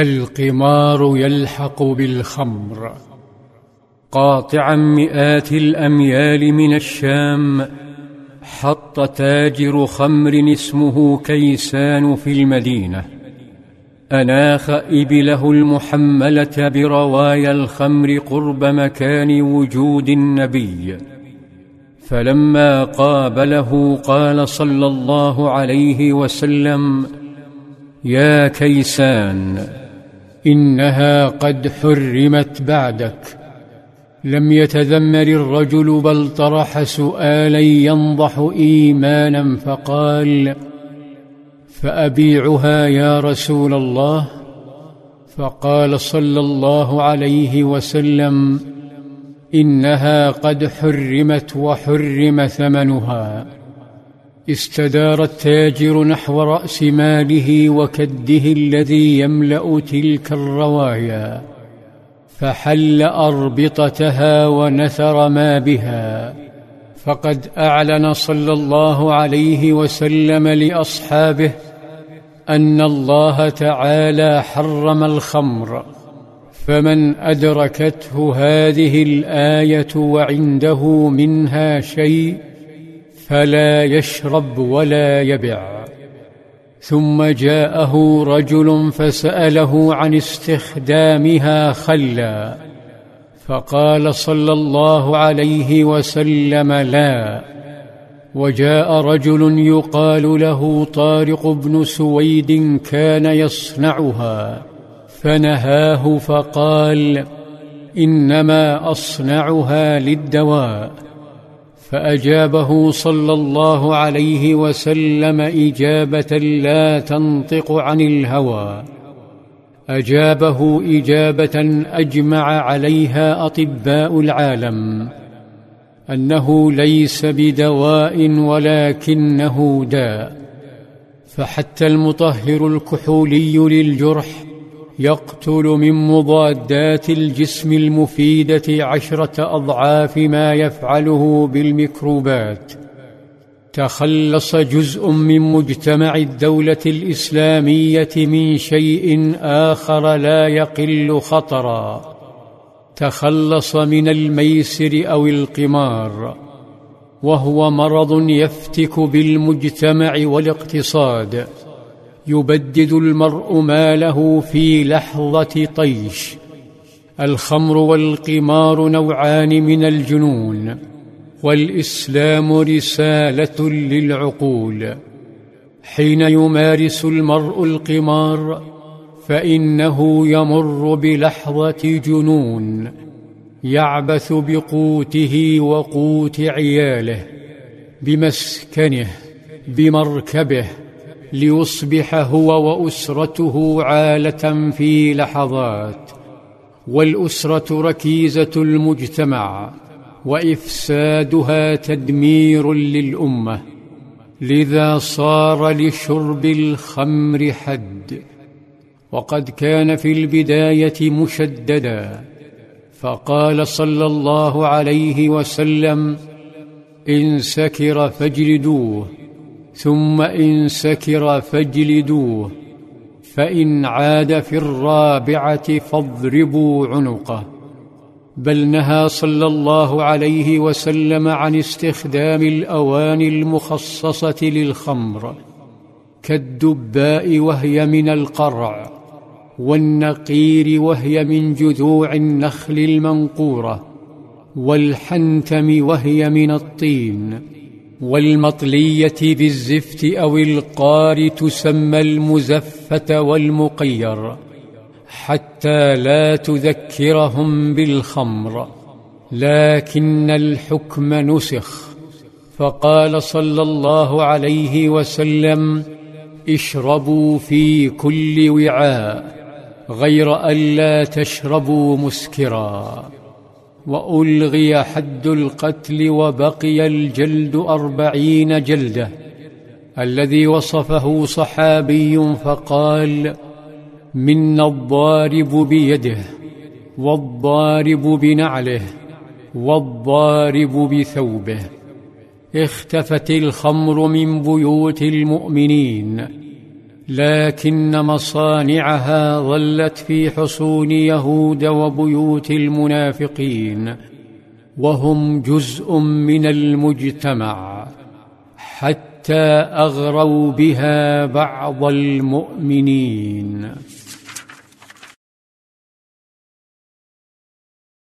القمار يلحق بالخمر. قاطعا مئات الأميال من الشام حط تاجر خمر اسمه كيسان في المدينة. أناخ إبله المحملة بروايا الخمر قرب مكان وجود النبي. فلما قابله قال صلى الله عليه وسلم يا كيسان إنها قد حرمت بعدك. لم يتذمر الرجل بل طرح سؤالا ينضح ايمانا فقال فأبيعها يا رسول الله؟ فقال صلى الله عليه وسلم إنها قد حرمت وحرم ثمنها. استدار التاجر نحو رأس ماله وكده الذي يملأ تلك الروايا فحل أربطتها ونثر ما بها فقد أعلن صلى الله عليه وسلم لأصحابه أن الله تعالى حرم الخمر فمن أدركته هذه الآية وعنده منها شيء فلا يشرب ولا يبع. ثم جاءه رجل فسأله عن استخدامها خلا. فقال صلى الله عليه وسلم لا. وجاء رجل يقال له طارق بن سويد كان يصنعها. فنهاه فقال إنما أصنعها للدواء. فأجابه صلى الله عليه وسلم إجابة لا تنطق عن الهوى. أجابه إجابة أجمع عليها أطباء العالم أنه ليس بدواء ولكنه داء. فحتى المطهر الكحولي للجرح يقتل من مضادات الجسم المفيدة عشرة أضعاف ما يفعله بالميكروبات. تخلص جزء من مجتمع الدولة الإسلامية من شيء آخر لا يقل خطرا. تخلص من الميسر أو القمار. وهو مرض يفتك بالمجتمع والاقتصاد. يبدد المرء ماله في لحظة طيش. الخمر والقمار نوعان من الجنون والإسلام رسالة للعقول. حين يمارس المرء القمار فإنه يمر بلحظة جنون. يعبث بقوته وقوت عياله بمسكنه بمركبه. ليصبح هو وأسرته عالة في لحظات والأسرة ركيزة المجتمع وإفسادها تدمير للأمة. لذا صار لشرب الخمر حد وقد كان في البداية مشددا. فقال صلى الله عليه وسلم إن سكر فاجلدوه. ثم إن سكر فاجلدوه فإن عاد في الرابعة فاضربوا عنقه. بل نهى صلى الله عليه وسلم عن استخدام الاواني المخصصة للخمر كالدباء وهي من القرع والنقير وهي من جذوع النخل المنقورة والحنتم وهي من الطين. والمطلية بالزفت أو القار تسمى المزفة والمقير حتى لا تذكرهم بالخمر لكن الحكم نسخ. فقال صلى الله عليه وسلم اشربوا في كل وعاء غير الا تشربوا مسكرا. وألغي حد القتل وبقي الجلد أربعين جلدة. الذي وصفه صحابي فقال منا الضارب بيده والضارب بنعله والضارب لكن مصانعها ظلت في حصون يهود وبيوت المنافقين وهم جزء من المجتمع حتى أغروا بها بعض المؤمنين.